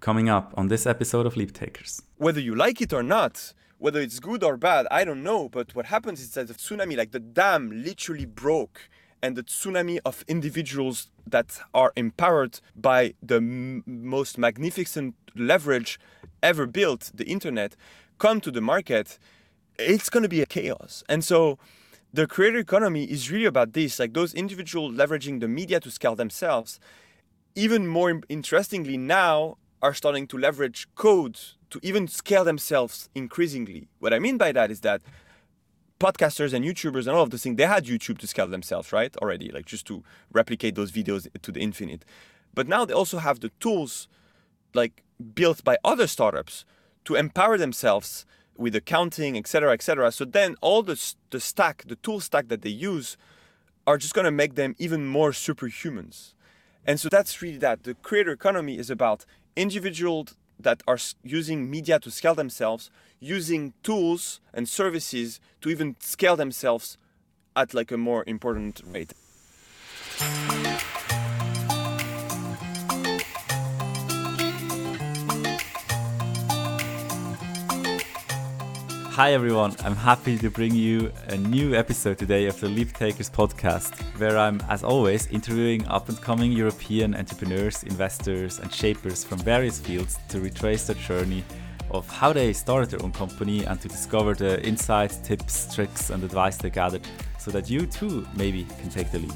coming up on this episode of Leap Takers. Whether you like it or not, whether it's good or bad, I don't know. But what happens is that the tsunami, like the dam, literally broke, and the tsunami of individuals that are empowered by the m- most magnificent leverage ever built, the internet, come to the market. It's going to be a chaos. And so the creator economy is really about this like those individuals leveraging the media to scale themselves even more interestingly now are starting to leverage code to even scale themselves increasingly what i mean by that is that podcasters and youtubers and all of those things they had youtube to scale themselves right already like just to replicate those videos to the infinite but now they also have the tools like built by other startups to empower themselves with accounting, etc., etc. So then all the the stack, the tool stack that they use, are just going to make them even more superhumans. And so that's really that. The creator economy is about individuals that are using media to scale themselves, using tools and services to even scale themselves at like a more important rate. Hi everyone, I'm happy to bring you a new episode today of the Leap Takers podcast, where I'm, as always, interviewing up and coming European entrepreneurs, investors, and shapers from various fields to retrace their journey of how they started their own company and to discover the insights, tips, tricks, and advice they gathered so that you too maybe can take the leap.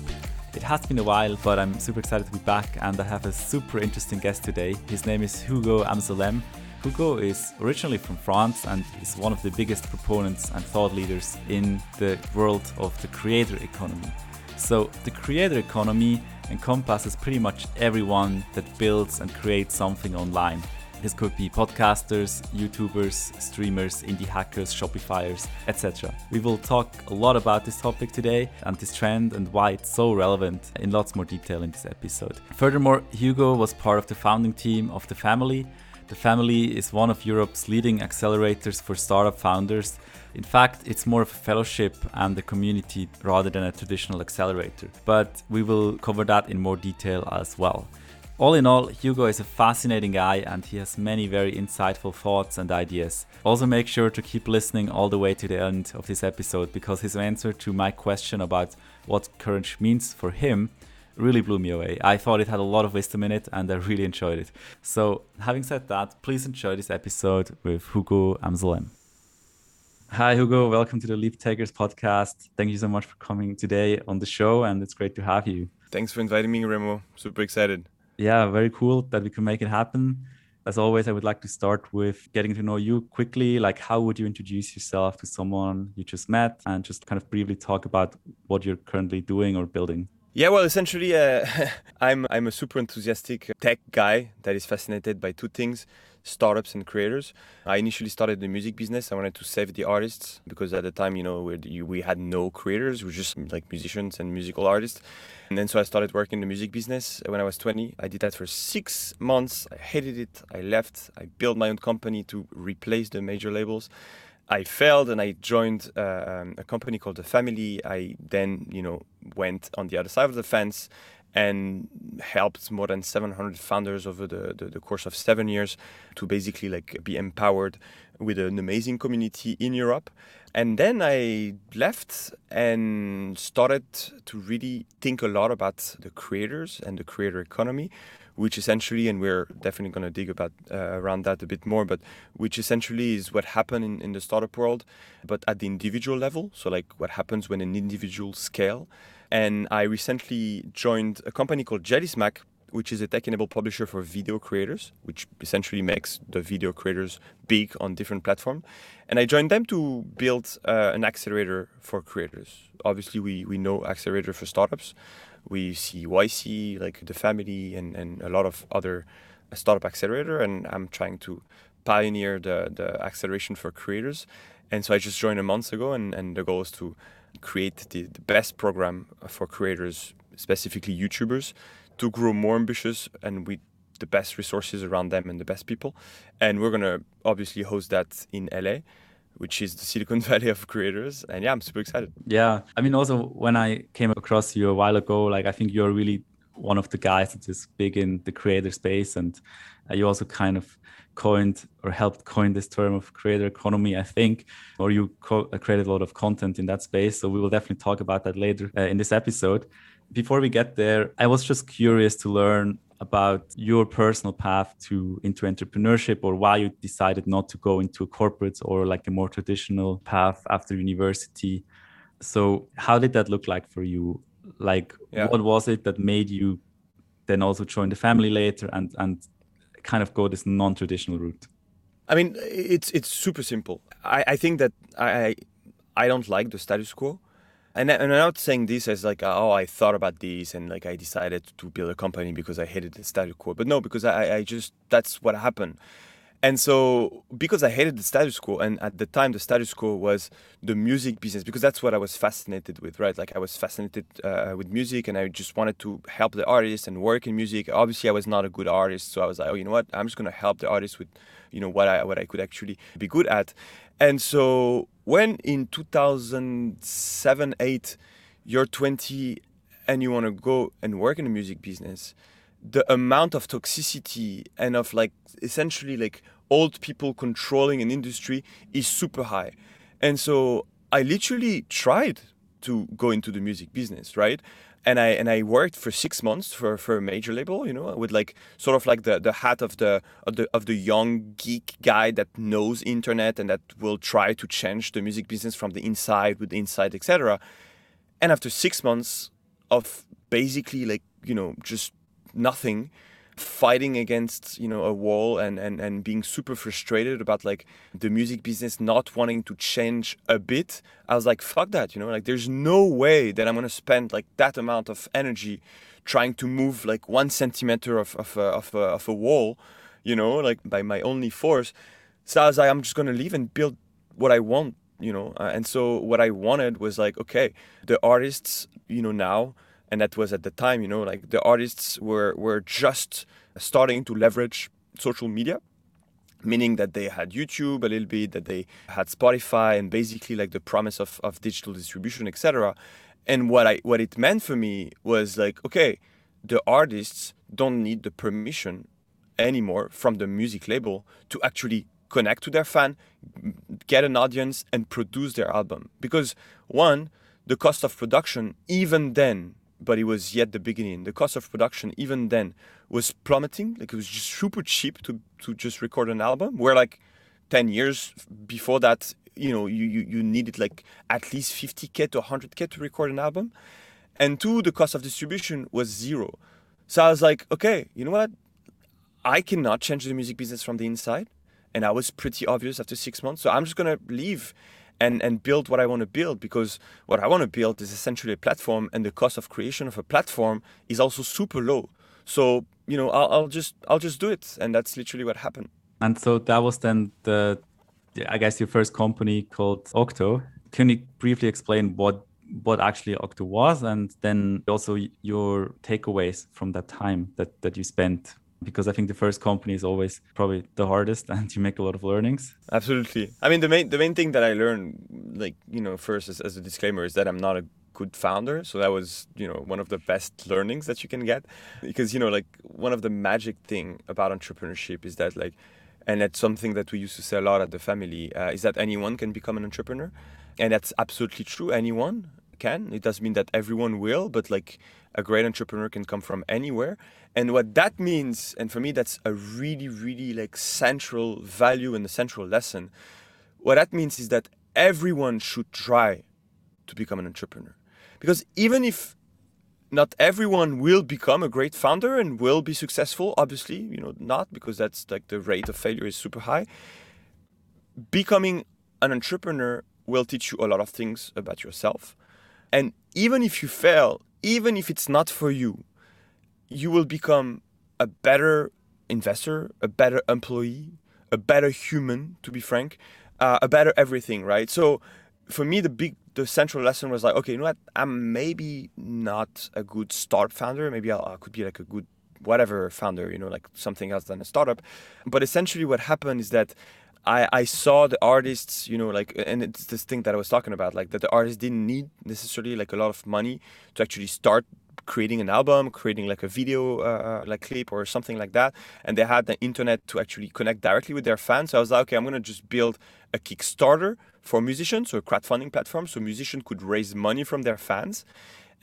It has been a while, but I'm super excited to be back, and I have a super interesting guest today. His name is Hugo Amsellem Hugo is originally from France and is one of the biggest proponents and thought leaders in the world of the creator economy. So, the creator economy encompasses pretty much everyone that builds and creates something online. This could be podcasters, YouTubers, streamers, indie hackers, Shopifyers, etc. We will talk a lot about this topic today and this trend and why it's so relevant in lots more detail in this episode. Furthermore, Hugo was part of the founding team of The Family, the family is one of Europe's leading accelerators for startup founders. In fact, it's more of a fellowship and a community rather than a traditional accelerator. But we will cover that in more detail as well. All in all, Hugo is a fascinating guy and he has many very insightful thoughts and ideas. Also, make sure to keep listening all the way to the end of this episode because his answer to my question about what courage means for him really blew me away. I thought it had a lot of wisdom in it and I really enjoyed it. So, having said that, please enjoy this episode with Hugo Amsellem. Hi, Hugo. Welcome to the Leap Takers podcast. Thank you so much for coming today on the show, and it's great to have you. Thanks for inviting me, Remo. Super excited. Yeah, very cool that we can make it happen. As always, I would like to start with getting to know you quickly. Like, how would you introduce yourself to someone you just met and just kind of briefly talk about what you're currently doing or building? Yeah, well, essentially, uh, I'm I'm a super enthusiastic tech guy that is fascinated by two things: startups and creators. I initially started the music business. I wanted to save the artists because at the time, you know, we we had no creators. We were just like musicians and musical artists. And then so I started working in the music business when I was 20. I did that for six months. I hated it. I left. I built my own company to replace the major labels. I failed and I joined uh, um, a company called The Family. I then, you know, went on the other side of the fence and helped more than 700 founders over the, the, the, course of seven years to basically like be empowered with an amazing community in Europe. And then I left and started to really think a lot about the creators and the creator economy which essentially, and we're definitely going to dig about uh, around that a bit more, but which essentially is what happened in, in the startup world, but at the individual level. So like what happens when an individual scale. And I recently joined a company called Jellysmack, which is a tech-enabled publisher for video creators, which essentially makes the video creators big on different platforms. And I joined them to build uh, an accelerator for creators. Obviously, we, we know accelerator for startups, we see YC, like the family, and, and a lot of other uh, startup accelerator. And I'm trying to pioneer the, the acceleration for creators. And so I just joined a month ago, and, and the goal is to create the, the best program for creators, specifically YouTubers, to grow more ambitious and with the best resources around them and the best people. And we're going to obviously host that in LA which is the Silicon Valley of creators. And yeah, I'm super excited. Yeah. I mean, also when I came across you a while ago, like I think you're really one of the guys that is big in the creator space and Uh, you also kind of coined or helped coin this term of creator economy, I think, or you co- uh, created a lot of content in that space. So we will definitely talk about that later uh, in this episode. Before we get there, I was just curious to learn about your personal path to into entrepreneurship or why you decided not to go into a corporate or like a more traditional path after university. So how did that look like for you? Like yeah. what was it that made you then also join the family later and and kind of go this non-traditional route? I mean, it's it's super simple. I, I think that I I don't like the status quo, and, and I'm not saying this as like oh I thought about this and like I decided to build a company because I hated the status quo. But no, because I I just that's what happened. And so, because I hated the status quo, and at the time the status quo was the music business, because that's what I was fascinated with, right? Like I was fascinated uh, with music, and I just wanted to help the artists and work in music. Obviously, I was not a good artist, so I was like, oh, you know what? I'm just gonna help the artists with, you know, what I what I could actually be good at. And so, when in 2007, eight, you're 20 and you want to go and work in the music business the amount of toxicity and of like essentially like old people controlling an industry is super high. And so I literally tried to go into the music business, right? And I and I worked for six months for, for a major label, you know, with like sort of like the, the hat of the of the of the young geek guy that knows internet and that will try to change the music business from the inside with the inside, etc. And after six months of basically like, you know, just nothing, fighting against you know a wall and, and and being super frustrated about like the music business not wanting to change a bit. I was like fuck that you know like there's no way that i'm gonna spend like that amount of energy trying to move like one centimeter of, of, a, of, a, of a wall you know like by my only force. So i was like i'm just gonna leave and build what i want you know uh, and so what i wanted was like okay the artists you know now and that was at the time you know like the artists were were just starting to leverage social media meaning that they had youtube a little bit that they had spotify and basically like the promise of, of digital distribution etc and what i what it meant for me was like okay the artists don't need the permission anymore from the music label to actually connect to their fan get an audience and produce their album. Because one the cost of production even then but it was yet the beginning. The cost of production, even then, was plummeting. Like it was just super cheap to to just record an album. Where like ten years before that, you know, you you, you needed like at least 50k to 100k to record an album, and two, the cost of distribution was zero. So I was like, okay, you know what? I cannot change the music business from the inside, and I was pretty obvious after six months. So I'm just gonna leave and and build what I want to build because what I want to build is essentially a platform and the cost of creation of a platform is also super low. So you know I'll, I'll just I'll just do it and that's literally what happened. And so that was then the I guess your first company called Octo. Can you briefly explain what what actually Octo was and then also your takeaways from that time that that you spent because I think the first company is always probably the hardest and you make a lot of learnings. Absolutely. I mean, the main the main thing that I learned, like you know, first as, as a disclaimer, is that I'm not a good founder. So that was you know one of the best learnings that you can get, because you know like one of the magic thing about entrepreneurship is that like, and that's something that we used to say a lot at the family, uh, is that anyone can become an entrepreneur, and that's absolutely true. Anyone can. It doesn't mean that everyone will, but like a great entrepreneur can come from anywhere. And what that means, and for me, that's a really, really like central value and a central lesson. What that means is that everyone should try to become an entrepreneur. Because even if not everyone will become a great founder and will be successful, obviously, you know, not because that's like the rate of failure is super high. Becoming an entrepreneur will teach you a lot of things about yourself and even if you fail, even if it's not for you, you will become a better investor, a better employee, a better human, to be frank, uh, a better everything, right? So for me, the big, the central lesson was like, okay, you know what? I'm maybe not a good startup founder. Maybe I'll, I could be like a good whatever founder, you know, like something else than a startup. But essentially, what happened is that I, I saw the artists, you know, like, and it's this thing that I was talking about, like that the artists didn't need necessarily like a lot of money to actually start creating an album, creating like a video, uh, uh, like clip or something like that. And they had the internet to actually connect directly with their fans. So I was like, okay, I'm gonna just build a Kickstarter for musicians, so a crowdfunding platform, so musicians could raise money from their fans.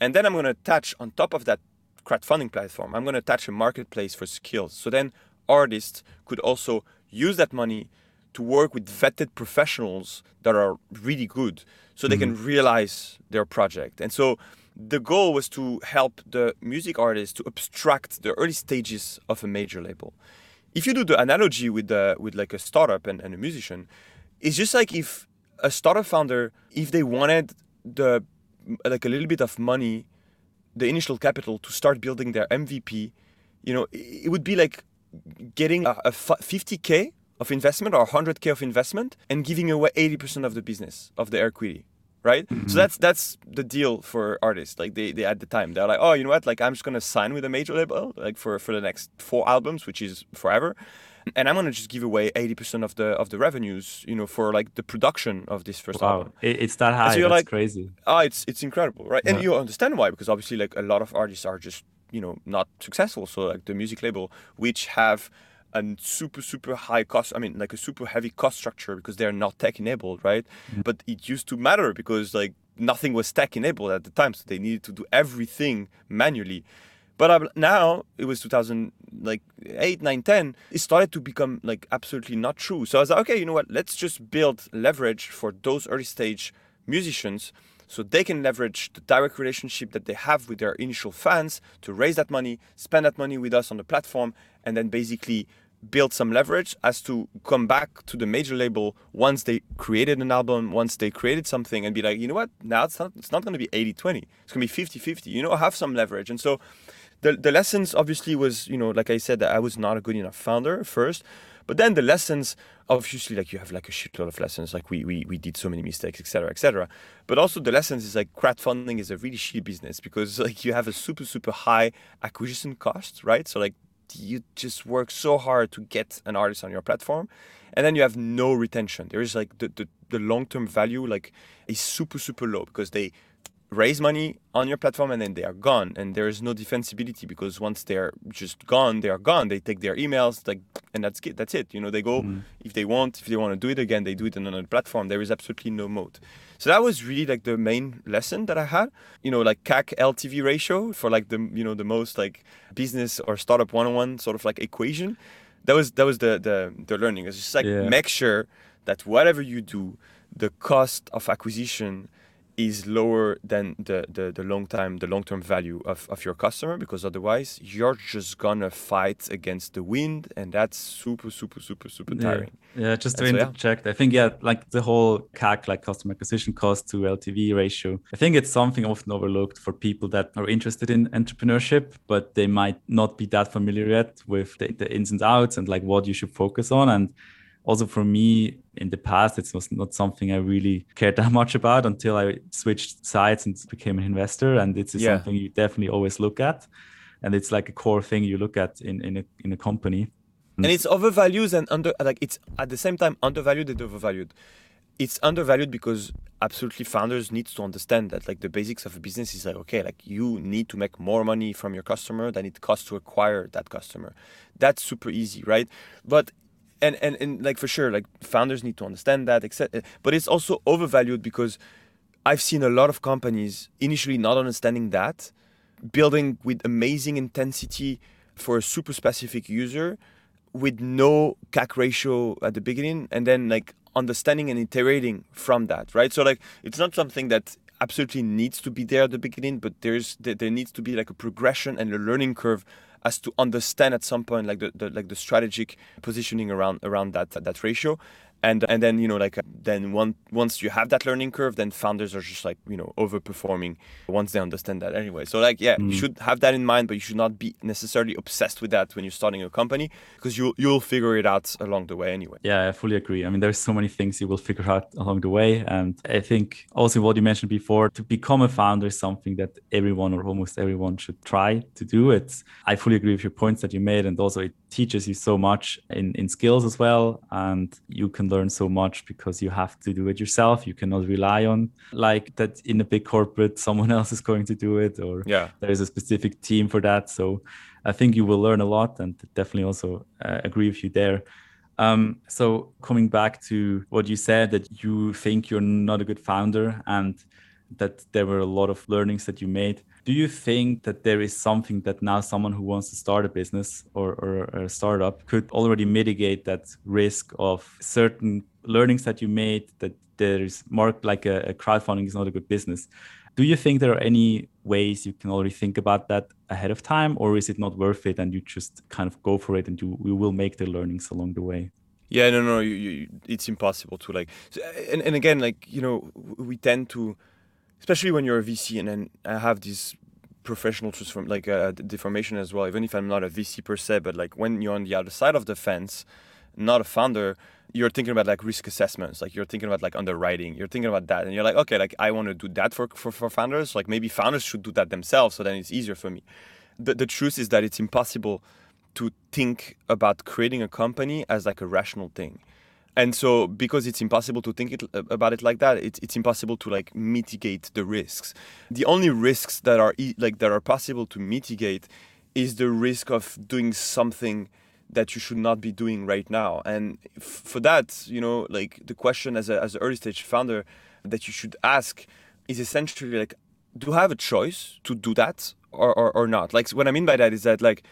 And then I'm gonna attach on top of that crowdfunding platform, I'm gonna attach a marketplace for skills. So then artists could also use that money to work with vetted professionals that are really good so they mm-hmm. can realize their project. And so the goal was to help the music artists to abstract the early stages of a major label. If you do the analogy with the with like a startup and, and a musician, it's just like if a startup founder, if they wanted the like a little bit of money, the initial capital to start building their MVP, you know, it would be like getting a, a 50k of investment or 100k of investment and giving away 80% of the business of the equity right? Mm-hmm. so that's that's the deal for artists. Like they, they at the time. They're like oh you know what? Like i'm just gonna sign with a major label like for for the next four albums which is forever and i'm gonna just give away 80% of the of the revenues you know for like the production of this first wow. album. It's that high so you're that's like, crazy. Oh it's it's incredible right? Yeah. and you understand why because obviously like a lot of artists are just you know not successful. So like the music label which have a super super high cost i mean like a super heavy cost structure because they're not tech enabled right? Mm-hmm. but it used to matter because like nothing was tech enabled at the time so they needed to do everything manually. But now it was 2000 like 8 9 10 it started to become like absolutely not true. So i was like okay you know what? Let's just build leverage for those early stage musicians so they can leverage the direct relationship that they have with their initial fans to raise that money spend that money with us on the platform and then basically build some leverage as to come back to the major label once they created an album, once they created something and be like, you know what, now it's not, it's not going to be 80 20. It's going to be 50 50. You know, have some leverage. And so the, the lessons obviously was, you know, like I said, that I was not a good enough founder first. But then the lessons, obviously, like you have like a shitload of lessons, like we we, we did so many mistakes, etc., etc. But also the lessons is like crowdfunding is a really shitty business because like you have a super super high acquisition cost, right? So like you just work so hard to get an artist on your platform and then you have no retention. There is like the, the, the long-term value like is super super low because they raise money on your platform and then they are gone. And there is no defensibility because once they're just gone they are gone. They take their emails like and that's it that's it. You know they go mm-hmm. if they want if they want to do it again they do it on another platform. There is absolutely no moat. So that was really like the main lesson that i had. You know like cac ltv ratio for like the you know the most like business or startup one-on-one sort of like equation. That was that was the the, the learning. It's just like yeah. make sure that whatever you do the cost of acquisition is lower than the, the, the long time the long term value of, of your customer because otherwise you're just gonna fight against the wind and that's super super super super tiring. Yeah, yeah just to and interject so, yeah. i think yeah like the whole cac like customer acquisition cost to ltv ratio i think it's something often overlooked for people that are interested in entrepreneurship but they might not be that familiar yet with the, the ins and outs and like what you should focus on. And also for me in the past it was not something i really cared that much about until i switched sides and became an investor. And it's yeah. something you definitely always look at. And it's like a core thing you look at in in a, in a company. And it's overvalued and under like it's at the same time undervalued and overvalued. It's undervalued because absolutely founders need to understand that like the basics of a business is like okay like you need to make more money from your customer than it costs to acquire that customer. That's super easy right? But and, and and like for sure like founders need to understand that etc but it's also overvalued because i've seen a lot of companies initially not understanding that building with amazing intensity for a super specific user with no cac ratio at the beginning and then like understanding and iterating from that right? So like it's not something that absolutely needs to be there at the beginning but there's there needs to be like a progression and a learning curve as to understand at some point like the, the like the strategic positioning around around that that ratio and and then you know like then one, once you have that learning curve then founders are just like you know overperforming once they understand that anyway. So like yeah mm. you should have that in mind but you should not be necessarily obsessed with that when you're starting a company because you'll you'll figure it out along the way anyway. Yeah i fully agree. I mean there's so many things you will figure out along the way and i think also what you mentioned before to become a founder is something that everyone or almost everyone should try to do. It i fully agree with your points that you made and also it teaches you so much in in skills as well and you can learn so much because you have to do it yourself. You cannot rely on like that in a big corporate someone else is going to do it or yeah. there is a specific team for that. So i think you will learn a lot and definitely also uh, agree with you there. Um, so coming back to what you said that you think you're not a good founder and that there were a lot of learnings that you made do you think that there is something that now someone who wants to start a business or, or a startup could already mitigate that risk of certain learnings that you made that there is marked like a, a crowdfunding is not a good business? Do you think there are any ways you can already think about that ahead of time or is it not worth it and you just kind of go for it and you, you will make the learnings along the way? Yeah no no you, you, it's impossible to like and, and again like you know we tend to especially when you're a VC and then I have this professional transform like uh, deformation as well even if i'm not a vc per se but like when you're on the other side of the fence not a founder you're thinking about like risk assessments like you're thinking about like underwriting you're thinking about that and you're like okay like i want to do that for, for, for founders like maybe founders should do that themselves so then it's easier for me. The, the truth is that it's impossible to think about creating a company as like a rational thing and so because it's impossible to think it, uh, about it like that it's, it's impossible to like mitigate the risks. The only risks that are like that are possible to mitigate is the risk of doing something that you should not be doing right now. And for that you know like the question as a as an early stage founder that you should ask is essentially like do I have a choice to do that or, or, or not? Like what i mean by that is that like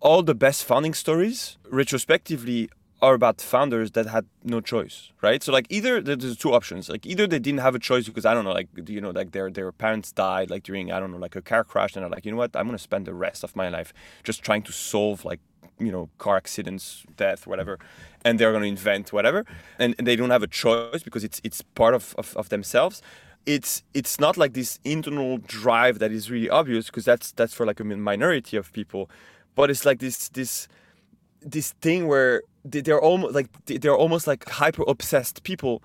all the best founding stories retrospectively are about founders that had no choice, right? So like either there's two options. Like either they didn't have a choice because I don't know, like you know, like their their parents died like during I don't know, like a car crash, and they're like, you know what, I'm gonna spend the rest of my life just trying to solve like you know car accidents, death, whatever, and they're gonna invent whatever, and, and they don't have a choice because it's it's part of, of, of themselves. It's it's not like this internal drive that is really obvious because that's that's for like a minority of people, but it's like this this this thing where they're almost like they're almost like hyper obsessed people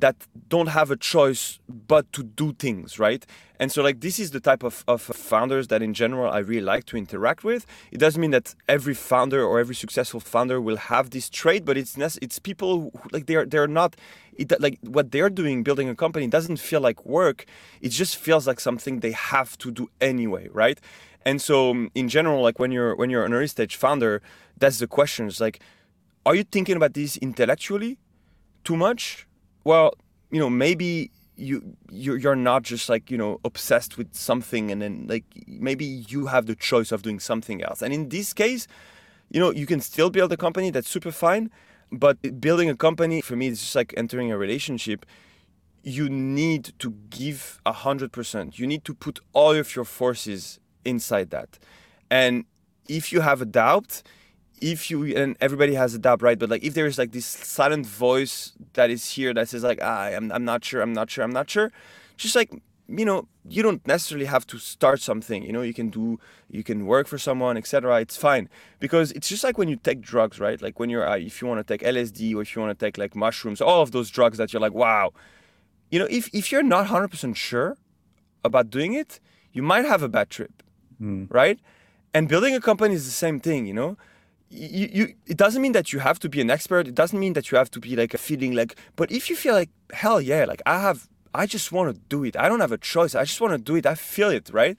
that don't have a choice but to do things right? And so like this is the type of, of founders that in general i really like to interact with. It doesn't mean that every founder or every successful founder will have this trait but it's it's people who, like they're they're not it, like what they're doing building a company doesn't feel like work. It just feels like something they have to do anyway right? And so um, in general like when you're when you're an early stage founder that's the question. Like are you thinking about this intellectually too much? Well, you know, maybe you you're, not just like you know obsessed with something and then like maybe you have the choice of doing something else. And in this case you know you can still build a company that's super fine but building a company for me is just like entering a relationship. You need to give a hundred percent. You need to put all of your forces inside that. And if you have a doubt if you and everybody has a doubt right but like if there's like this silent voice that is here that says like ah, I'm, I'm not sure i'm not sure i'm not sure just like you know you don't necessarily have to start something you know you can do you can work for someone etc it's fine. Because it's just like when you take drugs right? Like when you're uh, if you want to take lsd or if you want to take like mushrooms all of those drugs that you're like wow. You know if, if you're not 100% sure about doing it you might have a bad trip mm. right? And building a company is the same thing you know you, you it doesn't mean that you have to be an expert. It doesn't mean that you have to be like a feeling like but if you feel like hell yeah like i have i just want to do it. I don't have a choice. I just want to do it. I feel it right?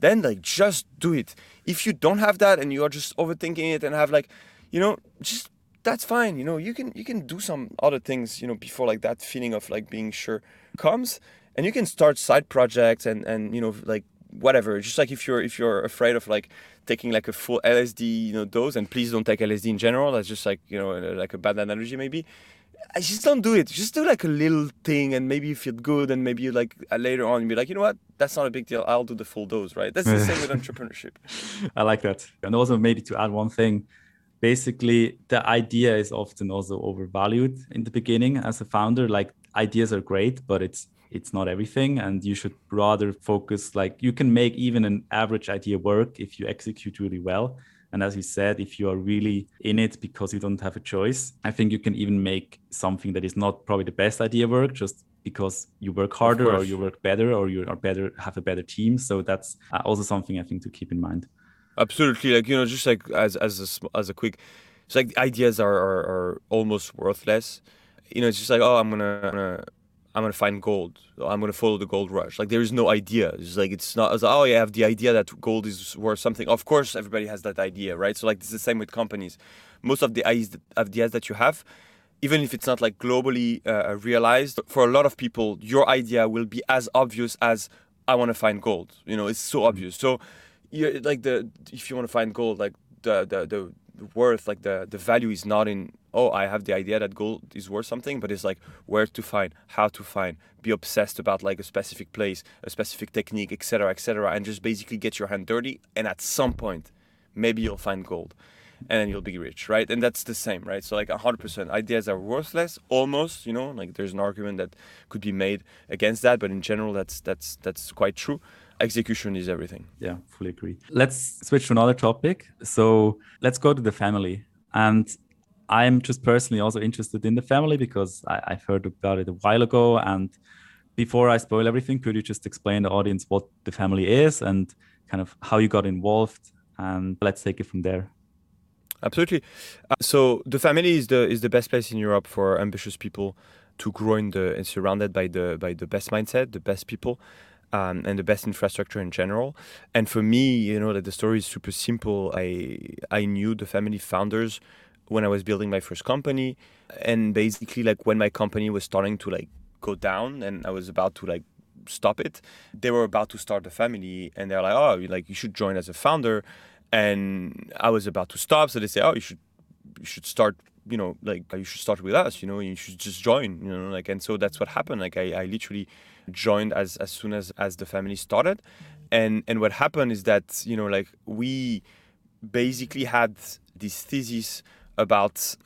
Then like just do it. If you don't have that and you are just overthinking it and have like you know just that's fine you know? You can you can do some other things you know before like that feeling of like being sure comes. And you can start side projects and and you know like whatever just like if you're if you're afraid of like taking like a full lsd you know dose and please don't take lsd in general that's just like you know like a bad analogy maybe I just don't do it. Just do like a little thing, and maybe you feel good, and maybe you like uh, later on be like, you know what, that's not a big deal. I'll do the full dose, right? That's the same with entrepreneurship. I like that, and also maybe to add one thing, basically the idea is often also overvalued in the beginning as a founder. Like ideas are great, but it's it's not everything and you should rather focus like you can make even an average idea work if you execute really well. And as you said if you are really in it because you don't have a choice i think you can even make something that is not probably the best idea work just because you work harder or you work better or you are better have a better team. So that's uh, also something i think to keep in mind. Absolutely. Like you know just like as as a, as a quick it's like ideas are, are, are almost worthless. You know, it's just like, oh, I'm gonna, I'm gonna, I'm gonna find gold. I'm gonna follow the gold rush. Like there is no idea. It's like it's not. It's like, oh, yeah, I have the idea that gold is worth something. Of course, everybody has that idea, right? So like it's the same with companies. Most of the ideas that you have, even if it's not like globally uh, realized, for a lot of people, your idea will be as obvious as I want to find gold. You know, it's so obvious. So, you like the if you want to find gold, like the the the worth, like the the value is not in oh I have the idea that gold is worth something, but it's like where to find, how to find, be obsessed about like a specific place, a specific technique, etc., etc., and just basically get your hand dirty, and at some point, maybe you'll find gold, and then you'll be rich, right? And that's the same, right? So like 100% ideas are worthless, almost, you know, like there's an argument that could be made against that, but in general, that's that's that's quite true execution is everything. Yeah, fully agree. Let's switch to another topic. So let's go to the family. And I'm just personally also interested in the family because I, have heard about it a while ago. And before I spoil everything, could you just explain the audience what the family is and kind of how you got involved? And let's take it from there. Absolutely. Uh, so the family is the is the best place in Europe for ambitious people to grow in the and surrounded by the by the best mindset, the best people um, and the best infrastructure in general. And for me, you know, that the story is super simple. I I knew the family founders when I was building my first company, and basically, like when my company was starting to like go down, and I was about to like stop it, they were about to start a family, and they're like, oh, like you should join as a founder. And I was about to stop, so they say, oh, you should you should start you know like you should start with us you know you should just join you know like and so that's what happened. Like i, I literally joined as as soon as as the family started. And and what happened is that you know like we basically had this thesis about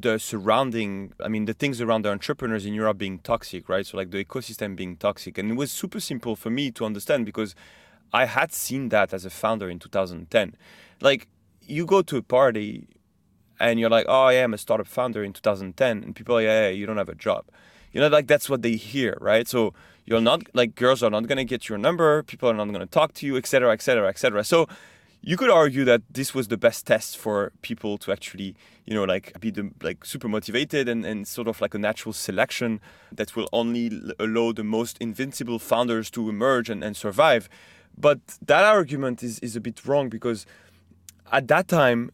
the surrounding i mean the things around the entrepreneurs in europe being toxic right? So like the ecosystem being toxic. And it was super simple for me to understand because i had seen that as a founder in 2010 like you go to a party and you're like oh yeah i'm a startup founder in 2010 and people are like yeah you don't have a job. You know like that's what they hear right? So you're not like girls are not going to get your number. People are not going to talk to you etc etc etc so you could argue that this was the best test for people to actually you know like be the like super motivated and, and sort of like a natural selection that will only allow the most invincible founders to emerge and, and survive but that argument is, is a bit wrong because at that time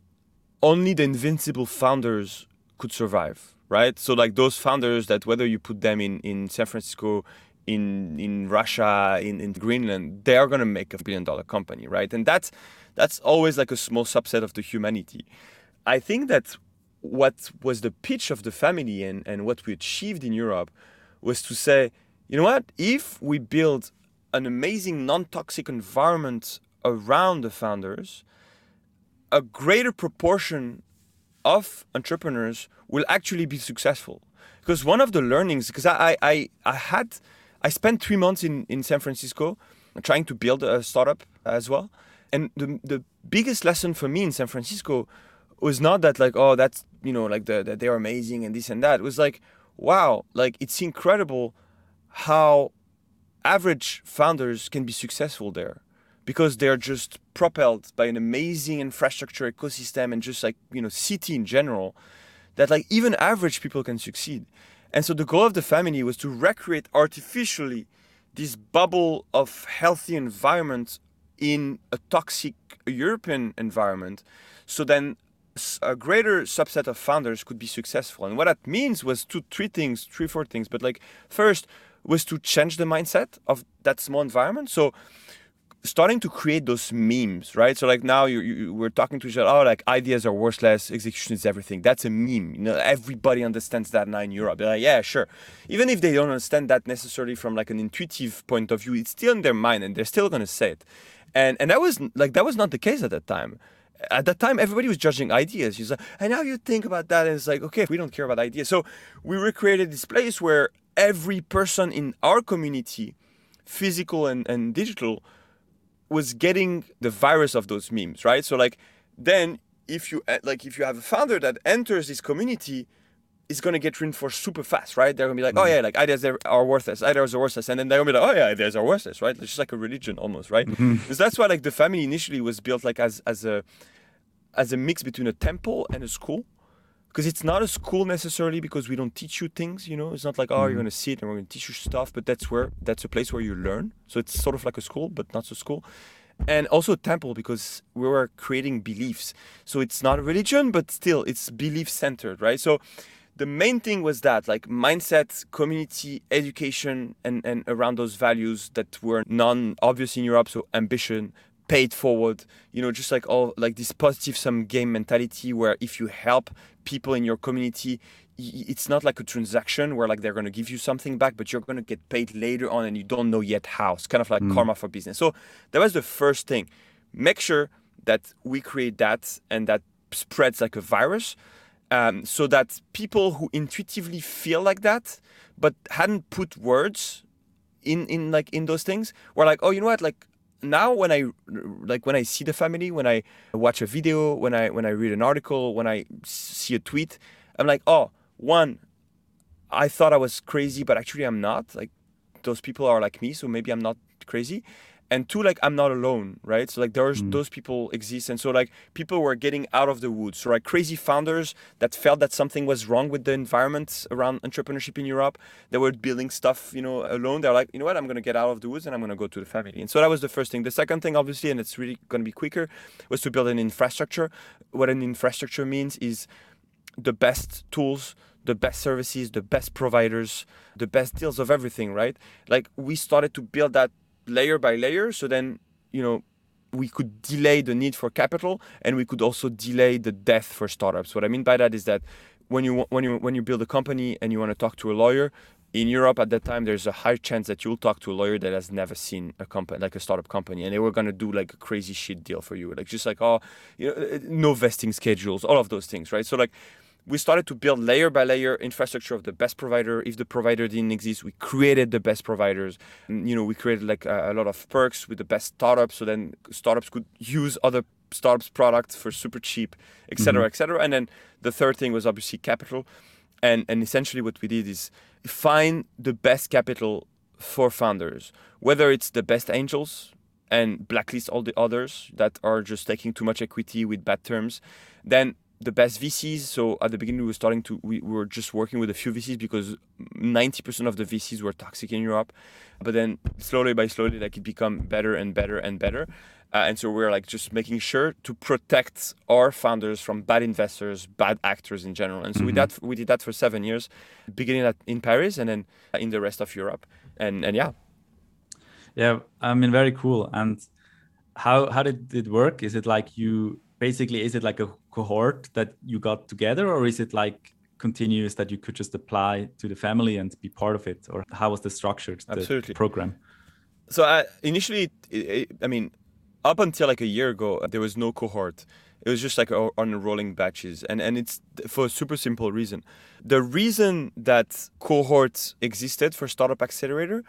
only the invincible founders could survive right? So like those founders that whether you put them in in San Francisco, in in Russia, in in Greenland, they are gonna make a billion dollar company, right? And that's that's always like a small subset of the humanity. I think that what was the pitch of the family and, and what we achieved in Europe was to say, you know what, if we build an amazing non-toxic environment around the founders, a greater proportion of entrepreneurs will actually be successful. Because one of the learnings, because I, I, I had, I spent three months in, in San Francisco trying to build a startup as well. And the, the biggest lesson for me in San Francisco was not that like, oh, that's, you know, like the, that they're amazing and this and that. It was like, wow, like it's incredible how average founders can be successful there because they're just propelled by an amazing infrastructure ecosystem and just like you know city in general that like even average people can succeed and so the goal of the family was to recreate artificially this bubble of healthy environment in a toxic european environment so then a greater subset of founders could be successful. And what that means was two three things three four things. But like first was to change the mindset of that small environment. So starting to create those memes, right? So like now you, you we're talking to each other. Oh, like ideas are worthless, execution is everything. That's a meme. You know, everybody understands that now in Europe. They're like, yeah, sure. Even if they don't understand that necessarily from like an intuitive point of view, it's still in their mind, and they're still gonna say it. And and that was like that was not the case at that time. At that time, everybody was judging ideas. He's like, and now you think about that, and it's like, okay, we don't care about ideas. So we recreated this place where every person in our community, physical and, and digital, was getting the virus of those memes, right? So like then if you uh, like if you have a founder that enters this community, it's gonna get reinforced super fast, right? They're gonna be like, oh mm-hmm. yeah, like ideas are worthless, ideas are worthless, and then they're gonna be like, oh yeah, ideas are worthless, right? It's just like a religion almost, right? Mm-hmm. Because that's why like the family initially was built like as as a as a mix between a temple and a school because it's not a school necessarily because we don't teach you things you know? It's not like oh mm-hmm. you're going to sit and we're going to teach you stuff but that's where that's a place where you learn. So it's sort of like a school but not so school. And also a temple because we were creating beliefs. So it's not a religion but still it's belief centered right? So the main thing was that like mindset community education and and around those values that were non obvious in europe so ambition paid forward you know just like all like this positive sum game mentality where if you help people in your community it's not like a transaction where like they're going to give you something back but you're going to get paid later on and you don't know yet how. It's kind of like mm. karma for business. So that was the first thing. Make sure that we create that and that spreads like a virus um, so that people who intuitively feel like that but hadn't put words in in like in those things were like oh you know what? Like now when I like when I see the family, when I watch a video, when I when I read an article, when I see a tweet, I'm like, oh, one, I thought I was crazy, but actually I'm not. Like those people are like me, so maybe I'm not crazy and two like i'm not alone right? So like there's mm. those people exist and so like people were getting out of the woods. So like crazy founders that felt that something was wrong with the environment around entrepreneurship in europe they were building stuff you know alone. They're like you know what? I'm going to get out of the woods and i'm going to go to the family. And so that was the first thing. The second thing obviously and it's really going to be quicker was to build an infrastructure. What an infrastructure means is the best tools the best services, the best providers, the best deals of everything, right? Like we started to build that layer by layer. So then, you know, we could delay the need for capital and we could also delay the death for startups. What I mean by that is that when you when you when you build a company and you want to talk to a lawyer in Europe at that time, there's a high chance that you'll talk to a lawyer that has never seen a company like a startup company, and they were gonna do like a crazy shit deal for you, like just like oh, you know, uh, uh, no vesting schedules, all of those things, right? So like we started to build layer by layer infrastructure of the best provider. If the provider didn't exist, we created the best providers. And, you know, we created like a, a, lot of perks with the best startups, so then startups could use other startups' products for super cheap, etc., mm-hmm. etc. And then the third thing was obviously capital, and and essentially what we did is find the best capital for founders, whether it's the best angels and blacklist all the others that are just taking too much equity with bad terms, then the best VCs. So at the beginning, we were starting to we, we were just working with a few VCs because ninety percent of the VCs were toxic in Europe. But then slowly by slowly, like it become better and better and better. Uh, and so we're like just making sure to protect our founders from bad investors, bad actors in general. And so mm-hmm. we that we did that for seven years, beginning at, in Paris and then in the rest of Europe. And and yeah, yeah, I mean very cool. And how how did it work? Is it like you basically is it like a cohort that you got together or is it like continuous that you could just apply to the family and be part of it? Or how was the structured Absolutely. The program? So I, initially it, it, i mean up until like a year ago there was no cohort. It was just like on rolling batches. And and it's for a super simple reason. The reason that cohorts existed for startup accelerator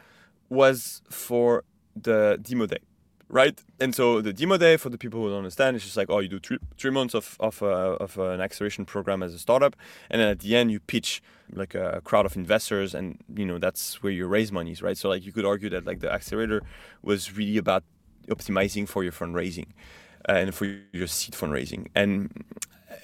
was for the demo day right? And so the demo day, for the people who don't understand, it's just like, oh, you do three, three months of, of, uh, of an acceleration program as a startup. And then at the end, you pitch like a crowd of investors and, you know, that's where you raise monies, right? So like you could argue that like the accelerator was really about optimizing for your fundraising uh, and for your seed fundraising. And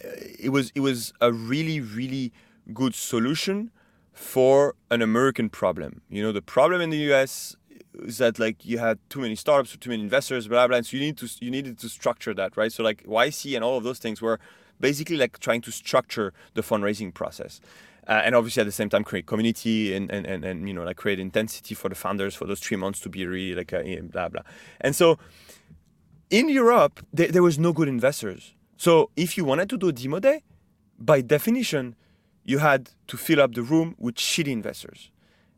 it was, it was a really, really good solution for an American problem. You know, the problem in the US is that like you had too many startups or too many investors, blah blah. And so you need to you needed to structure that, right? So like YC and all of those things were basically like trying to structure the fundraising process. Uh, and obviously at the same time create community and, and, and, and you know like create intensity for the founders for those three months to be really like a, blah blah and so in europe there, there was no good investors so if you wanted to do a demo day by definition you had to fill up the room with shitty investors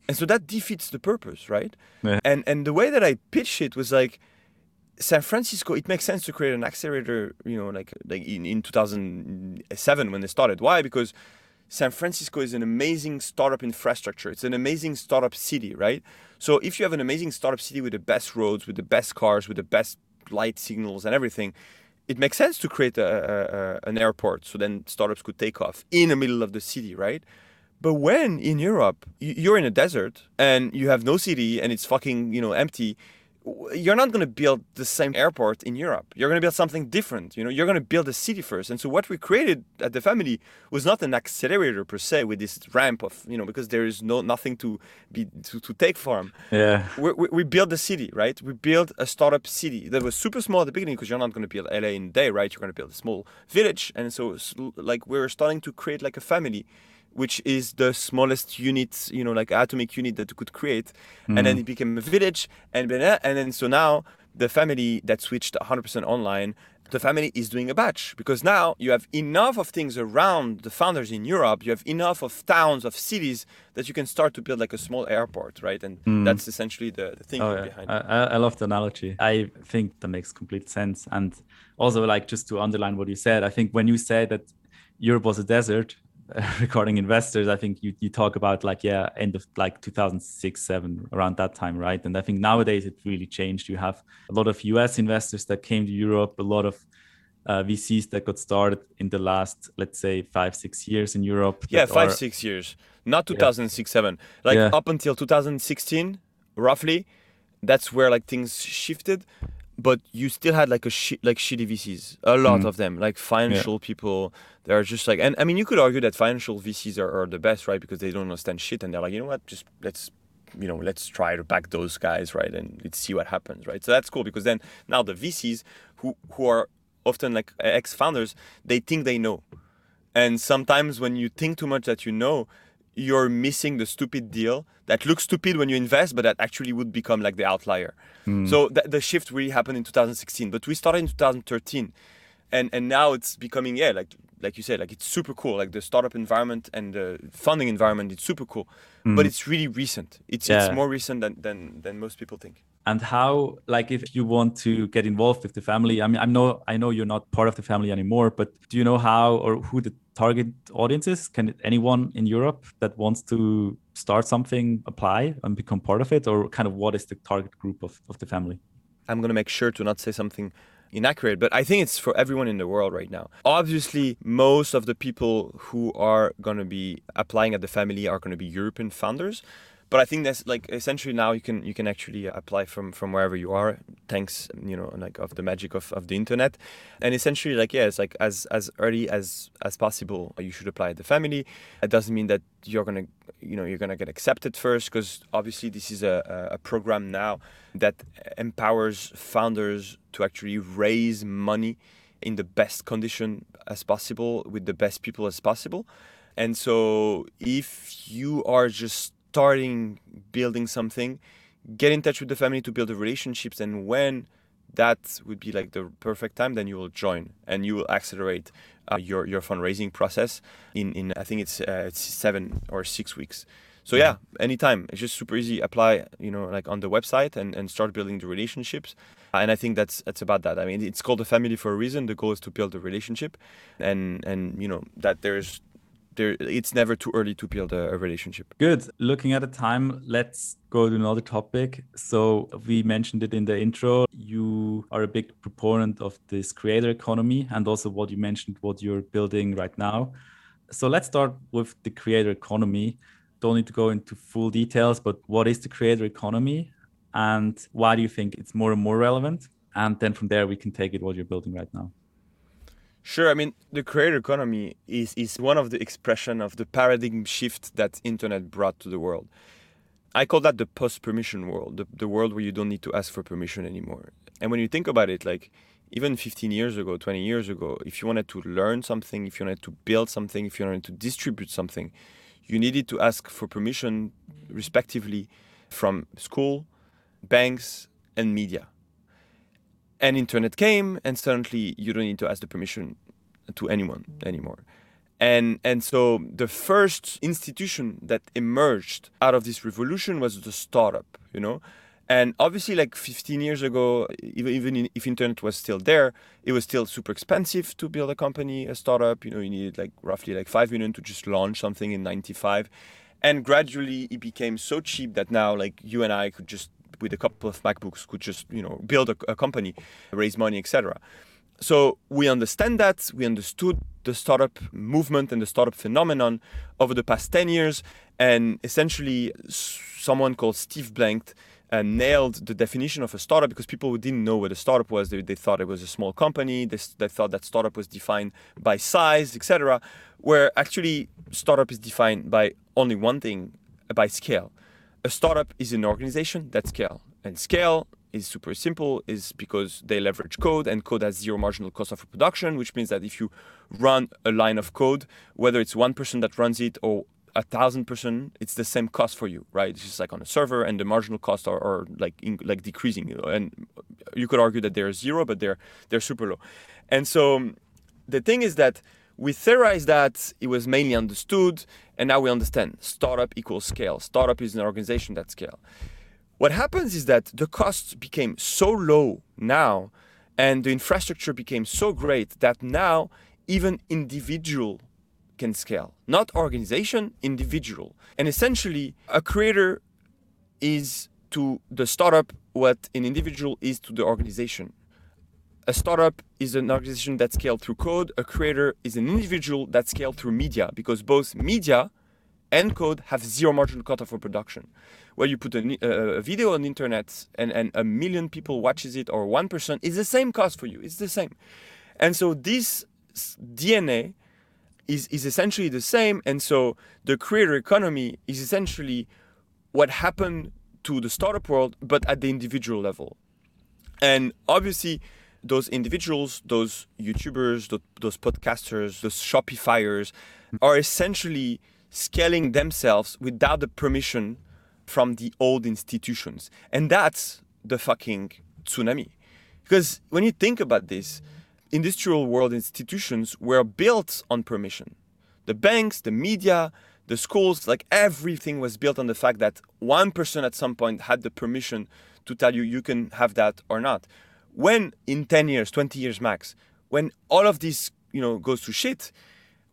and so that defeats the purpose right? Yeah. and and the way that i pitched it was like san francisco it makes sense to create an accelerator you know like like in, in 2007 when they started. Why? Because san francisco is an amazing startup infrastructure. It's an amazing startup city right? So if you have an amazing startup city with the best roads with the best cars with the best light signals and everything it makes sense to create a, a, a, an airport so then startups could take off in the middle of the city right but when in Europe you're in a desert and you have no city and it's fucking you know empty, you're not going to build the same airport in Europe. You're going to build something different. You know, you're going to build a city first. And so what we created at the family was not an accelerator per se with this ramp of, you know, because there is no nothing to be to, to take from. Yeah. We, we, we built the city, right? We built a startup city that was super small at the beginning because you're not going to build LA in a day, right? You're going to build a small village. And so like we're starting to create like a family which is the smallest unit, you know, like atomic unit that you could create. Mm. And then mm. it became a village. And, and then so now the family that switched 100% online, the family is doing a batch because now you have enough of things around the founders in Europe. You have enough of towns, of cities that you can start to build like a small airport, right? And mm. that's essentially the, the thing oh, yeah. behind it. I, I love the analogy. I think that makes complete sense. And also, like, just to underline what you said, I think when you say that Europe was a desert, recording investors i think you, you talk about like yeah end of like 2006 7 around that time right and i think nowadays it really changed you have a lot of us investors that came to europe a lot of uh, vcs that got started in the last let's say five six years in europe yeah five are, six years not 2006 yeah. 7 like yeah. up until 2016 roughly that's where like things shifted but you still had like a sh- like shitty VCs, a lot mm. of them, like financial yeah. people. They're just like, and I mean, you could argue that financial VCs are, are the best, right? Because they don't understand shit, and they're like, you know what, just let's, you know, let's try to back those guys, right, and let's see what happens, right? So that's cool because then now the VCs who who are often like ex-founders, they think they know, and sometimes when you think too much that you know, you're missing the stupid deal that looks stupid when you invest, but that actually would become like the outlier. Mm. So th- the shift really happened in 2016, but we started in 2013, and and now it's becoming yeah like like you said like it's super cool like the startup environment and the funding environment it's super cool, mm. but it's really recent. It's yeah. it's more recent than than than most people think and how like if you want to get involved with the family i mean i know i know you're not part of the family anymore but do you know how or who the target audience is? Can anyone in europe that wants to start something apply and become part of it? Or kind of what is the target group of, of the family? I'm going to make sure to not say something inaccurate, but I think it's for everyone in the world right now. Obviously, most of the people who are going to be applying at the family are going to be European founders but I think that's like essentially now you can you can actually apply from from wherever you are, thanks you know like of the magic of, of the internet, and essentially like yeah, it's like as as early as as possible you should apply the family. It doesn't mean that you're gonna you know you're gonna get accepted first because obviously this is a, a program now that empowers founders to actually raise money in the best condition as possible with the best people as possible. And so if you are just starting building something, get in touch with the family to build the relationships. And when that would be like the perfect time, then you will join and you will accelerate uh, your your fundraising process in in I think it's uh, it's seven or six weeks. So yeah, anytime. It's just super easy. Apply, you know, like on the website and, and start building the relationships. And I think that's that's about that. I mean, it's called a family for a reason. The goal is to build a relationship, and and you know that there's there it's never too early to build a, a, relationship. Good. Looking at the time let's go to another topic. So we mentioned it in the intro. You are a big proponent of this creator economy and also what you mentioned what you're building right now. So let's start with the creator economy. Don't need to go into full details but what is the creator economy and why do you think it's more and more relevant? And then from there we can take it what you're building right now Sure. I mean, the creator economy is, is one of the expression of the paradigm shift that internet brought to the world. I call that the post-permission world, the, the world where you don't need to ask for permission anymore. And when you think about it, like even 15 years ago, 20 years ago, if you wanted to learn something, if you wanted to build something, if you wanted to distribute something, you needed to ask for permission respectively from school, banks, and media and internet came and suddenly you don't need to ask the permission to anyone anymore. And and so the first institution that emerged out of this revolution was the startup you know? And obviously like 15 years ago even, if internet was still there it was still super expensive to build a company a startup. You know you needed like roughly like 5 million to just launch something in 95 and gradually it became so cheap that now like you and i could just with a couple of MacBooks could just you know build a, a company, raise money, etc. So we understand that we understood the startup movement and the startup phenomenon over the past 10 years and essentially someone called Steve Blank uh, nailed the definition of a startup because people didn't know what a startup was, they, they thought it was a small company. They, they thought that startup was defined by size, etc. Where actually startup is defined by only one thing, by scale. A startup is an organization that scale, and scale is super simple is because they leverage code and code has zero marginal cost of production which means that if you run a line of code whether it's one person that runs it or a thousand person, it's the same cost for you, right? It's just like on a server, and the marginal costs are, are like in, like decreasing. And you could argue that they're zero, but they're they're super low. And so um, the thing is that we theorized that it was mainly understood, and now we understand startup equals scale. Startup is an organization that scale. What happens is that the costs became so low now, and the infrastructure became so great that now even individual can scale, not organization, individual. And essentially, a creator is to the startup what an individual is to the organization. A startup is an organization that scaled through code. A creator is an individual that scaled through media because both media and code have zero marginal cost for production. Where you put a, a, video on the internet and, and a million people watches it or one person, it's the same cost for you. It's the same. And so this DNA is, is essentially the same. And so the creator economy is essentially what happened to the startup world, but at the individual level. And obviously, those individuals, those YouTubers, those, those podcasters, those Shopifyers are essentially scaling themselves without the permission from the old institutions. And that's the fucking tsunami. Because when you think about this, industrial world institutions were built on permission. The banks, the media, the schools, like everything was built on the fact that one person at some point had the permission to tell you you can have that or not. When in 10 years, 20 years max, when all of this, you know, goes to shit,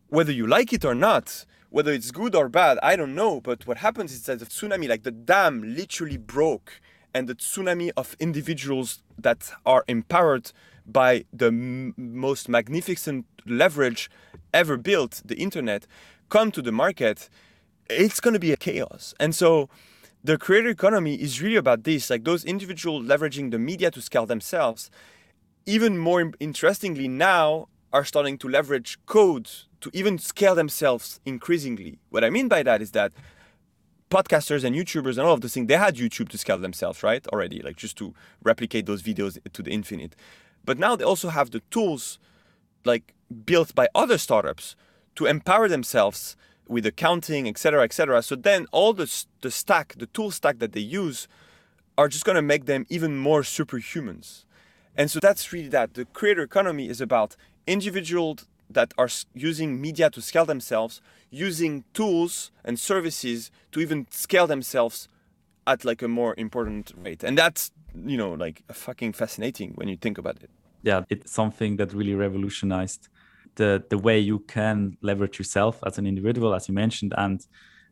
whether you like it or not, whether it's good or bad, I don't know. But what happens is that the tsunami, like the dam literally broke and the tsunami of individuals that are empowered by the m- most magnificent leverage ever built, the internet, come to the market, it's going to be a chaos. And so the creator economy is really about this like those individuals leveraging the media to scale themselves. Even more interestingly, now are starting to leverage code to even scale themselves increasingly. What I mean by that is that podcasters and YouTubers and all of those things, they had YouTube to scale themselves, right? Already, like just to replicate those videos to the infinite. But now they also have the tools like built by other startups to empower themselves with accounting, etc., etc. So then all the, the stack, the tool stack that they use are just going to make them even more superhumans. And so that's really that. The creator economy is about individuals that are using media to scale themselves, using tools and services to even scale themselves at like a more important rate. And that's you know like fucking fascinating when you think about it yeah it's something that really revolutionized the the way you can leverage yourself as an individual as you mentioned and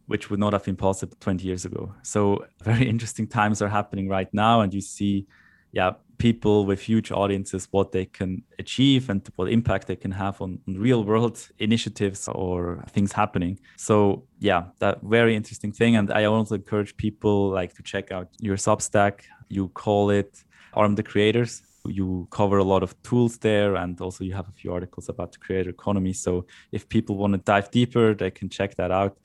which would not have been possible 20 years ago. So very interesting times are happening right now and you see yeah people with huge audiences what they can achieve and what impact they can have on, on, real world initiatives or things happening. So yeah that very interesting thing and i also encourage people like to check out your substack. You call it arm the creators you cover a lot of tools there and also you have a few articles about the creator economy. So if people want to dive deeper they can check that out.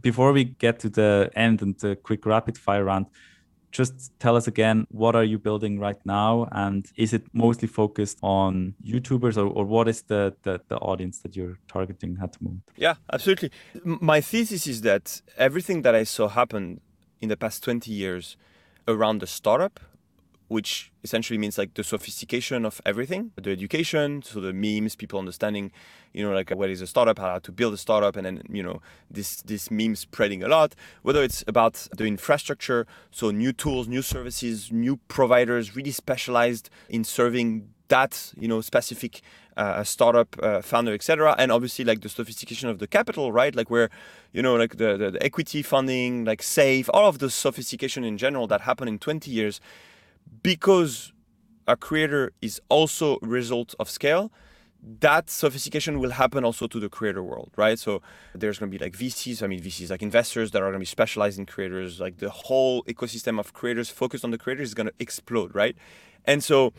Before we get to the end and the quick rapid fire round just tell us again what are you building right now? And is it mostly focused on youtubers or, or what is the, the, the audience that you're targeting at the moment? Yeah absolutely. My thesis is that everything that i saw happen in the past 20 years around the startup which essentially means like the sophistication of everything the education so the memes people understanding you know like what is a startup how to build a startup and then you know this this meme spreading a lot. Whether it's about the infrastructure so new tools new services new providers really specialized in serving that you know specific uh, startup uh, founder etc and obviously like the sophistication of the capital right? Like where you know like the, the, the equity funding like safe all of the sophistication in general that happened in 20 years because a creator is also a result of scale, that sophistication will happen also to the creator world, right? So there's going to be like VCs, I mean VCs, like investors that are going to be specialized in creators. Like the whole ecosystem of creators focused on the creators is going to explode, right? And so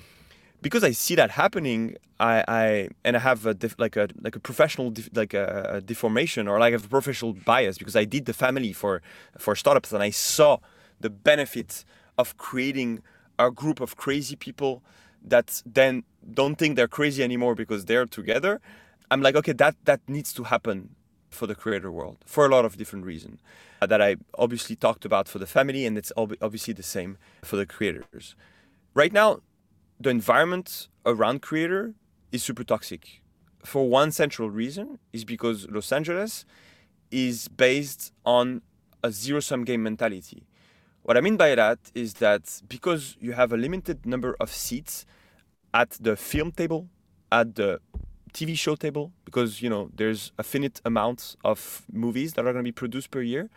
because I see that happening, I, I and I have a def, like a like a professional def, like a, a, deformation or like a professional bias because I did the family for for startups and I saw the benefits of creating a group of crazy people that then don't think they're crazy anymore because they're together. I'm like, okay, that that needs to happen for the creator world for a lot of different reasons uh, that I obviously talked about for the family, and it's ob- obviously the same for the creators. Right now, the environment around creator is super toxic for one central reason is because Los Angeles is based on a zero sum game mentality. What I mean by that is that because you have a limited number of seats at the film table, at the TV show table, because you know there's a finite amount of movies that are going to be produced per year,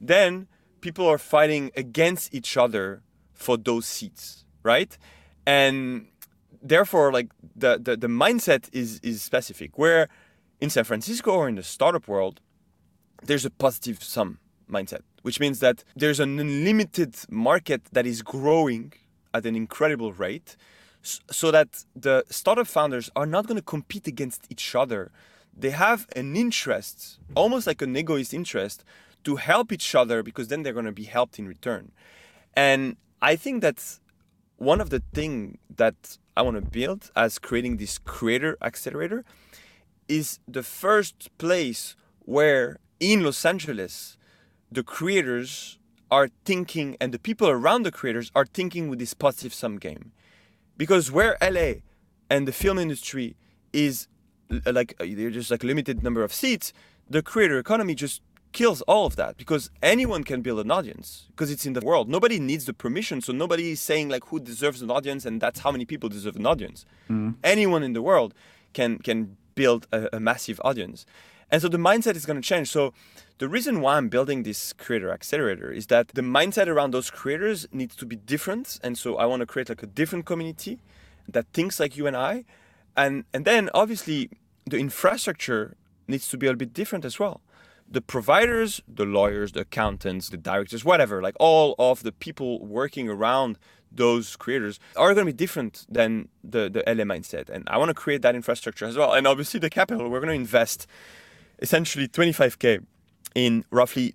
then people are fighting against each other for those seats, right? And therefore, like the, the, the mindset is is specific. Where in San Francisco or in the startup world, there's a positive sum mindset, which means that there's an unlimited market that is growing at an incredible rate so that the startup founders are not going to compete against each other. They have an interest, almost like an egoist interest, to help each other because then they're going to be helped in return. And I think that's one of the things that I want to build as creating this creator accelerator is the first place where in Los Angeles the creators are thinking and the people around the creators are thinking with this positive sum game. Because where LA and the film industry is like uh, there's just like limited number of seats, the creator economy just kills all of that because anyone can build an audience because it's in the world. Nobody needs the permission, so nobody is saying like who deserves an audience and that's how many people deserve an audience. Mm. Anyone in the world can can build a, a massive audience. And so the mindset is going to change. So the reason why I'm building this creator accelerator is that the mindset around those creators needs to be different. And so I want to create like a different community that thinks like you and I. And and then obviously the infrastructure needs to be a bit different as well. The providers, the lawyers, the accountants, the directors, whatever, like all of the people working around those creators are going to be different than the, the LA mindset. And I want to create that infrastructure as well. And obviously the capital, we're going to invest essentially 25k in roughly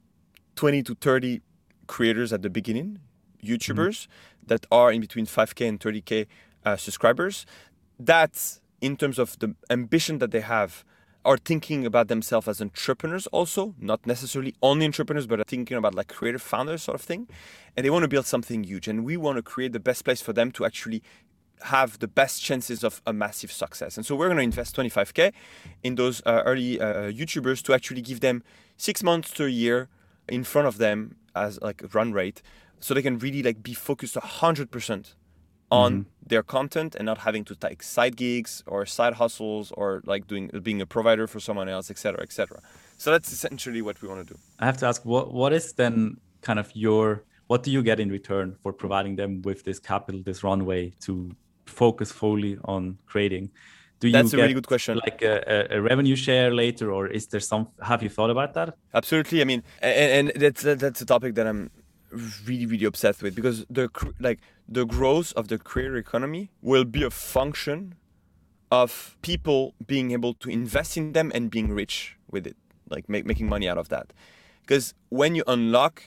20 to 30 creators at the beginning, YouTubers mm-hmm. that are in between 5k and 30k uh, subscribers. That, in terms of the ambition that they have, are thinking about themselves as entrepreneurs also, not necessarily only entrepreneurs, but are thinking about like creative founders sort of thing. And they want to build something huge. And we want to create the best place for them to actually have the best chances of a massive success. And so we're going to invest 25k in those uh, early uh, YouTubers to actually give them six months to a year in front of them as like a run rate, so they can really like be focused 100% on mm-hmm. their content and not having to take side gigs or side hustles or like doing being a provider for someone else, etc., etc. So that's essentially what we want to do. I have to ask, what what is then kind of your what do you get in return for providing them with this capital, this runway to focus fully on creating. Do you that's a really good question. like a, a, revenue share later or is there some have you thought about that? Absolutely. I mean and, and that's that's a topic that i'm really really obsessed with because the like the growth of the creator economy will be a function of people being able to invest in them and being rich with it like make, making money out of that. Because when you unlock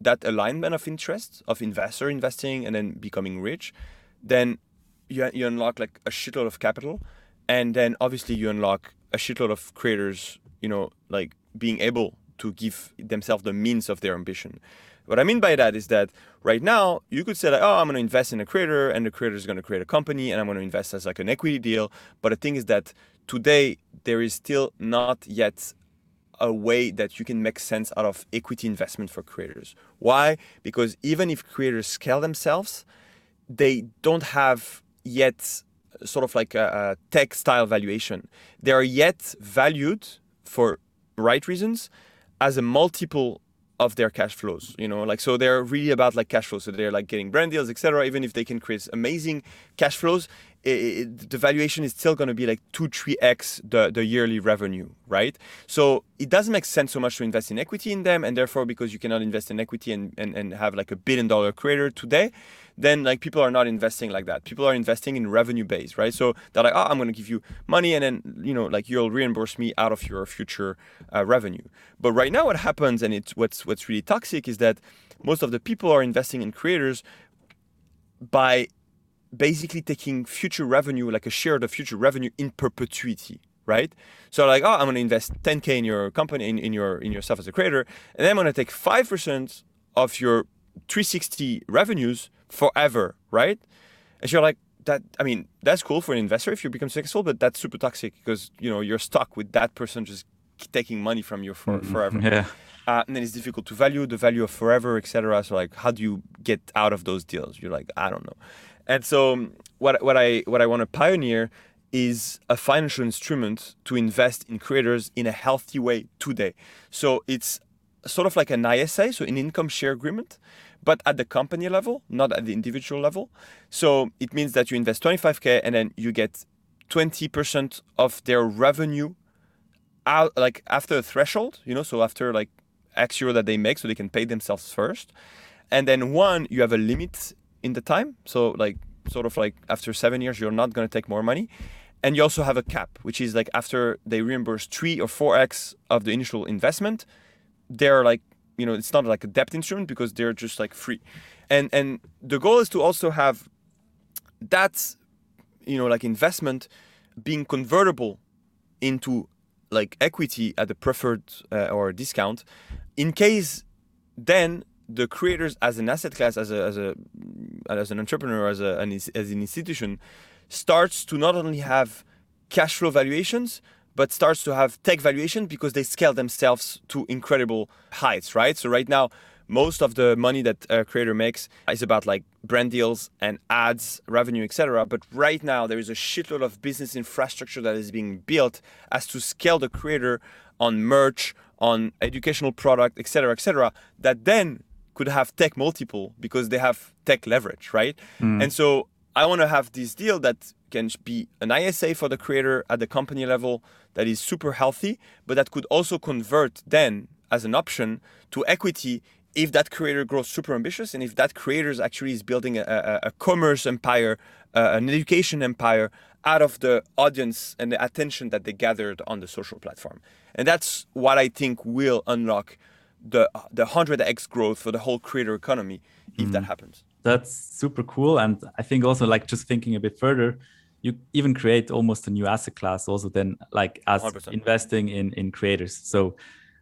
that alignment of interest of investor investing and then becoming rich then you, you unlock like a shitload of capital and then obviously you unlock a shitload of creators you know like being able to give themselves the means of their ambition. What i mean by that is that right now you could say like oh i'm going to invest in a creator and the creator is going to create a company and i'm going to invest as like an equity deal. But the thing is that today there is still not yet a way that you can make sense out of equity investment for creators. Why? Because even if creators scale themselves they don't have yet sort of like a, a tech style valuation. They are yet valued for right reasons as a multiple of their cash flows you know like so they're really about like cash flows so they're like getting brand deals etc even if they can create amazing cash flows it, the valuation is still going to be like two, three x the, the yearly revenue, right? So it doesn't make sense so much to invest in equity in them, and therefore, because you cannot invest in equity and, and, and have like a billion dollar creator today, then like people are not investing like that. People are investing in revenue base, right? So they're like, oh, I'm going to give you money, and then you know, like you'll reimburse me out of your future uh, revenue. But right now, what happens, and it's what's what's really toxic, is that most of the people are investing in creators by basically taking future revenue, like a share of the future revenue in perpetuity, right? So like, oh, I'm going to invest 10k in your company, in, in your in yourself as a creator, and then I'm going to take five percent of your 360 revenues forever, right? And you're like, that. I mean, that's cool for an investor if you become successful, but that's super toxic because you know you're stuck with that person just taking money from you for mm-hmm. forever. Yeah. Uh, and then it's difficult to value the value of forever, etc. So like, how do you get out of those deals? You're like, I don't know. And so um, what what I what I want to pioneer is a financial instrument to invest in creators in a healthy way today. So it's sort of like an ISA, so an income share agreement, but at the company level, not at the individual level. So it means that you invest 25k and then you get 20% of their revenue out like after a threshold, you know, so after like X euro that they make so they can pay themselves first. And then one, you have a limit in the time. So like sort of like after seven years, you're not going to take more money. And you also have a cap, which is like after they reimburse three or four x of the initial investment, they're like you know it's not like a debt instrument because they're just like free. And and the goal is to also have that you know like investment being convertible into like equity at the preferred uh, or discount in case then the creators as an asset class, as a as a as an entrepreneur, as a as an institution, starts to not only have cash flow valuations, but starts to have tech valuation because they scale themselves to incredible heights, right? So right now, most of the money that a creator makes is about like brand deals and ads, revenue, etc. But right now, there is a shitload of business infrastructure that is being built as to scale the creator on merch, on educational product, etc., etc. that then could have tech multiple because they have tech leverage, right? Mm. And so I want to have this deal that can be an ISA for the creator at the company level that is super healthy, but that could also convert then as an option to equity if that creator grows super ambitious and if that creator actually is building a, a, a commerce empire, uh, an education empire out of the audience and the attention that they gathered on the social platform. And that's what I think will unlock the the hundred x growth for the whole creator economy if mm. that happens. That's super cool, and I think also like just thinking a bit further, you even create almost a new asset class also then like as 100%. investing in in creators. So,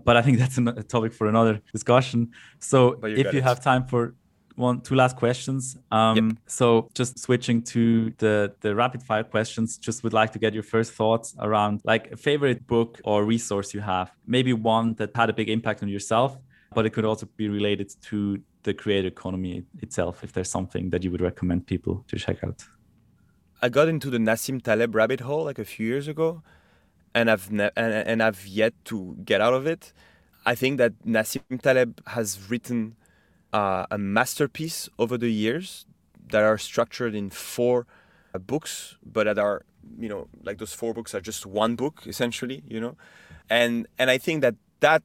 but I think that's a topic for another discussion. So if you it. have time for one two last questions um, yep. so just switching to the the rapid fire questions just would like to get your first thoughts around like a favorite book or resource you have maybe one that had a big impact on yourself but it could also be related to the creator economy itself if there's something that you would recommend people to check out? I got into the nassim taleb rabbit hole like a few years ago and i've ne- and, and i've yet to get out of it. I think that nassim taleb has written uh, a masterpiece over the years that are structured in four uh, books, but that are you know like those four books are just one book essentially, you know, and and I think that that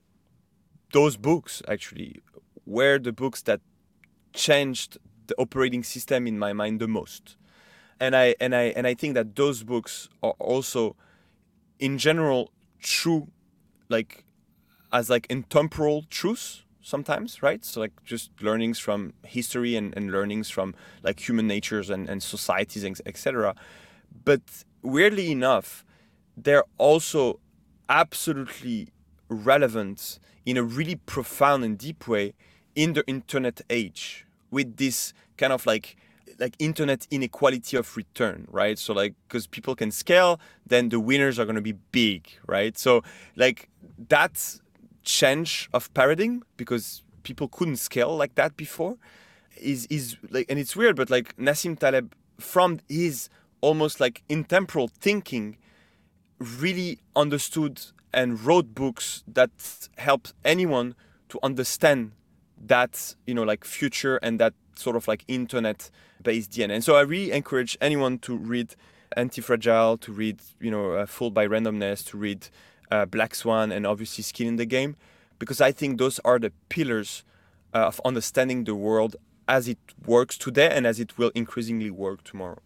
those books actually were the books that changed the operating system in my mind the most, and I and I and I think that those books are also, in general, true, like as like intemporal truths sometimes, right? So like just learnings from history and, and learnings from like human natures and, and societies, etc. But weirdly enough, they're also absolutely relevant in a really profound and deep way in the internet age with this kind of like like internet inequality of return right? So like because people can scale then the winners are going to be big right? So like that's change of paradigm because people couldn't scale like that before is is like and it's weird but like Nassim Taleb from his almost like intemporal thinking really understood and wrote books that help anyone to understand that you know like future and that sort of like internet based DNA. And so I really encourage anyone to read Anti-Fragile, to read, you know, uh, Fooled by Randomness, to read uh, Black Swan, and obviously Skin in the Game, because I think those are the pillars uh, of understanding the world as it works today and as it will increasingly work tomorrow.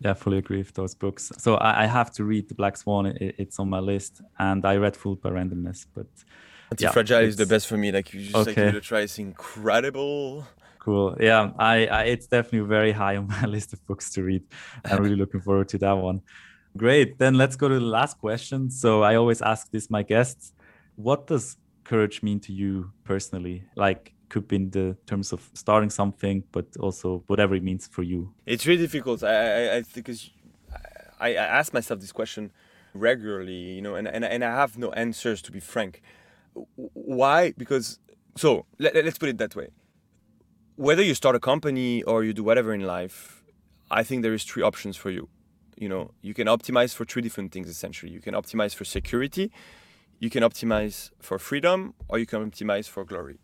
Yeah, fully agree with those books. So I, I have to read The Black Swan. It, it's on my list, and I read Fooled by Randomness, but Anti-Fragile yeah, is the best for me. Like you just okay. like give it a try. It's incredible. Cool. Yeah, I, I it's definitely very high on my list of books to read. I'm really looking forward to that one. Great. Then let's go to the last question. So I always ask this my guests: What does courage mean to you personally? Like could be in the terms of starting something, but also whatever it means for you. It's really difficult. I, I, I think because I, I ask myself this question regularly, you know, and, and, and I have no answers to be frank. Why? Because so let, let's put it that way. Whether you start a company or you do whatever in life, I think there is three options for you. You know, you can optimize for three different things essentially. You can optimize for security, you can optimize for freedom, or you can optimize for glory.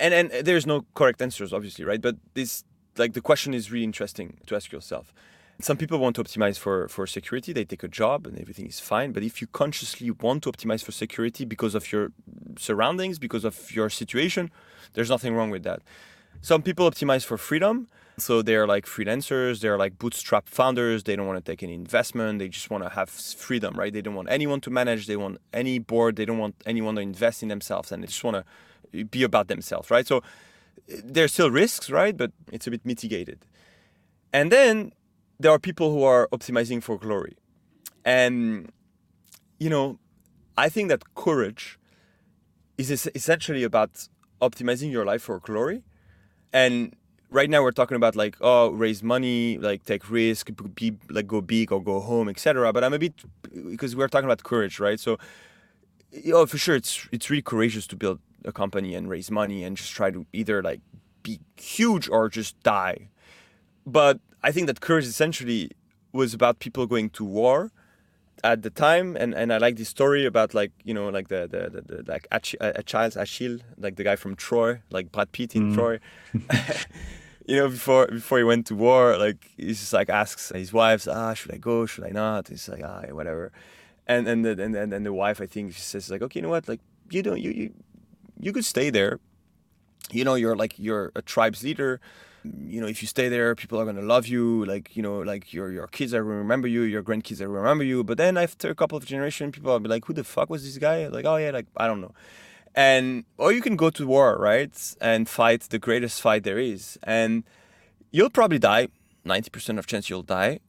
And and there's no correct answers, obviously, right? But this like the question is really interesting to ask yourself. Some people want to optimize for, for security. They take a job and everything is fine. But if you consciously want to optimize for security because of your surroundings, because of your situation, there's nothing wrong with that. Some people optimize for freedom. So they're like freelancers, they're like bootstrap founders. They don't want to take any investment. They just want to have freedom, right? They don't want anyone to manage. They want any board. They don't want anyone to invest in themselves. And they just want to be about themselves, right? So eh, there's still risks, right? But it's a bit mitigated. And then there are people who are optimizing for glory. And, you know, I think that courage is essentially about optimizing your life for glory. And right now we're talking about like, oh, raise money, like take risk, be like go big or go home, etc. But I'm a bit because we're talking about courage, right? So, you know, for sure, it's it's really courageous to build a company and raise money and just try to either like be huge or just die. But I think that courage essentially was about people going to war at the time, and, and I like this story about like you know like the the, the, the like Ach- Achilles Achille, like the guy from Troy, like Brad Pitt in mm. Troy. you know, before before he went to war, like he's just like asks his wives, ah, should I go? Should I not? He's like, ah, whatever. And and the, and and and the wife, I think, she says like, okay, you know what? Like you don't you you you could stay there. You know, you're like you're a tribe's leader you know if you stay there people are going to love you like you know like your your kids are going to remember you your grandkids are gonna remember you. But then after a couple of generations people will be like who the fuck was this guy? Like oh yeah like i don't know. And or you can go to war right and fight the greatest fight there is. And you'll probably die. 90% of chance you'll die.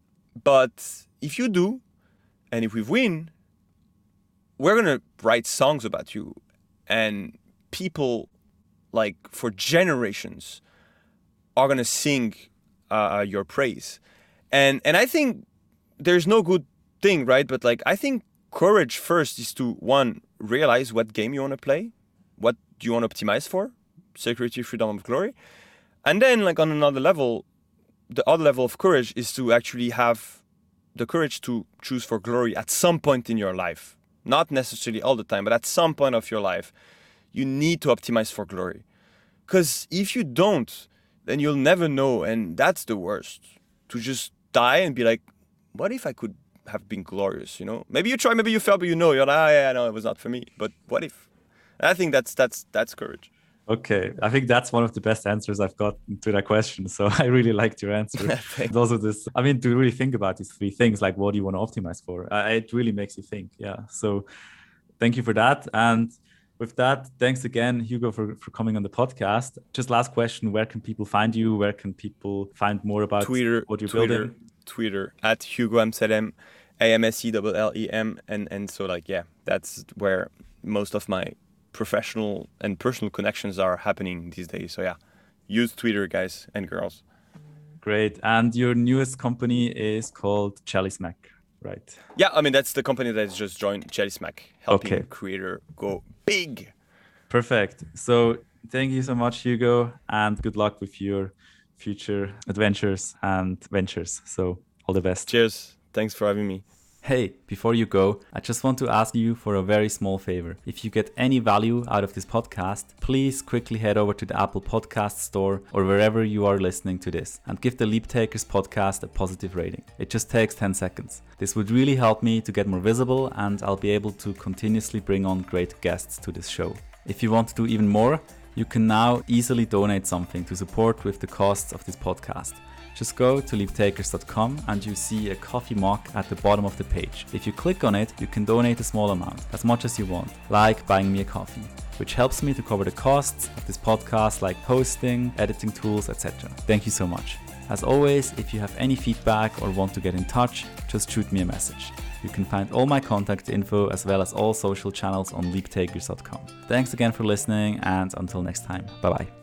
But if you do and if we win we're going to write songs about you. And people like for generations are going to sing uh, uh, your praise. And and I think there's no good thing, right? But like I think courage first is to one realize what game you want to play, what do you want to optimize for, security, freedom, of glory, and then like on another level, the other level of courage is to actually have the courage to choose for glory at some point in your life, not necessarily all the time, but at some point of your life, you need to optimize for glory, because if you don't, then you'll never know. And that's the worst to just die and be like, what if I could have been glorious? You know, maybe you try, maybe you fail, but you know, you're like, ah, yeah, no, it was not for me. But what if? And I think that's that's that's courage. Okay, I think that's one of the best answers I've got to that question. So I really liked your answer. Those also, this, I mean, to really think about these three things, like what do you want to optimize for? Uh, it really makes you think. Yeah. So thank you for that. And with that, thanks again, Hugo, for, for coming on the podcast. Just last question: Where can people find you? Where can people find more about Twitter, what you're Twitter, building? Twitter at Hugo Amsellem, A M S E L L E M, and and so like yeah, that's where most of my professional and personal connections are happening these days. So yeah, use Twitter, guys and girls. Great. And your newest company is called Jellysmack right? Yeah, I mean that's the company that just joined Jellysmack, helping okay. creator go big. Perfect. So thank you so much, Hugo, and good luck with your future adventures and ventures. So all the best. Cheers. Thanks for having me. Hey, before you go, I just want to ask you for a very small favor. If you get any value out of this podcast, please quickly head over to the Apple Podcast Store or wherever you are listening to this and give the Leap Takers podcast a positive rating. It just takes 10 seconds. This would really help me to get more visible and I'll be able to continuously bring on great guests to this show. If you want to do even more, you can now easily donate something to support with the costs of this podcast. Just go to leaptakers.com and you see a coffee mug at the bottom of the page. If you click on it, you can donate a small amount, as much as you want, like buying me a coffee, which helps me to cover the costs of this podcast like hosting, editing tools, etc. Thank you so much. As always, if you have any feedback or want to get in touch, just shoot me a message. You can find all my contact info as well as all social channels on leaptakers.com. Thanks again for listening and until next time. Bye bye.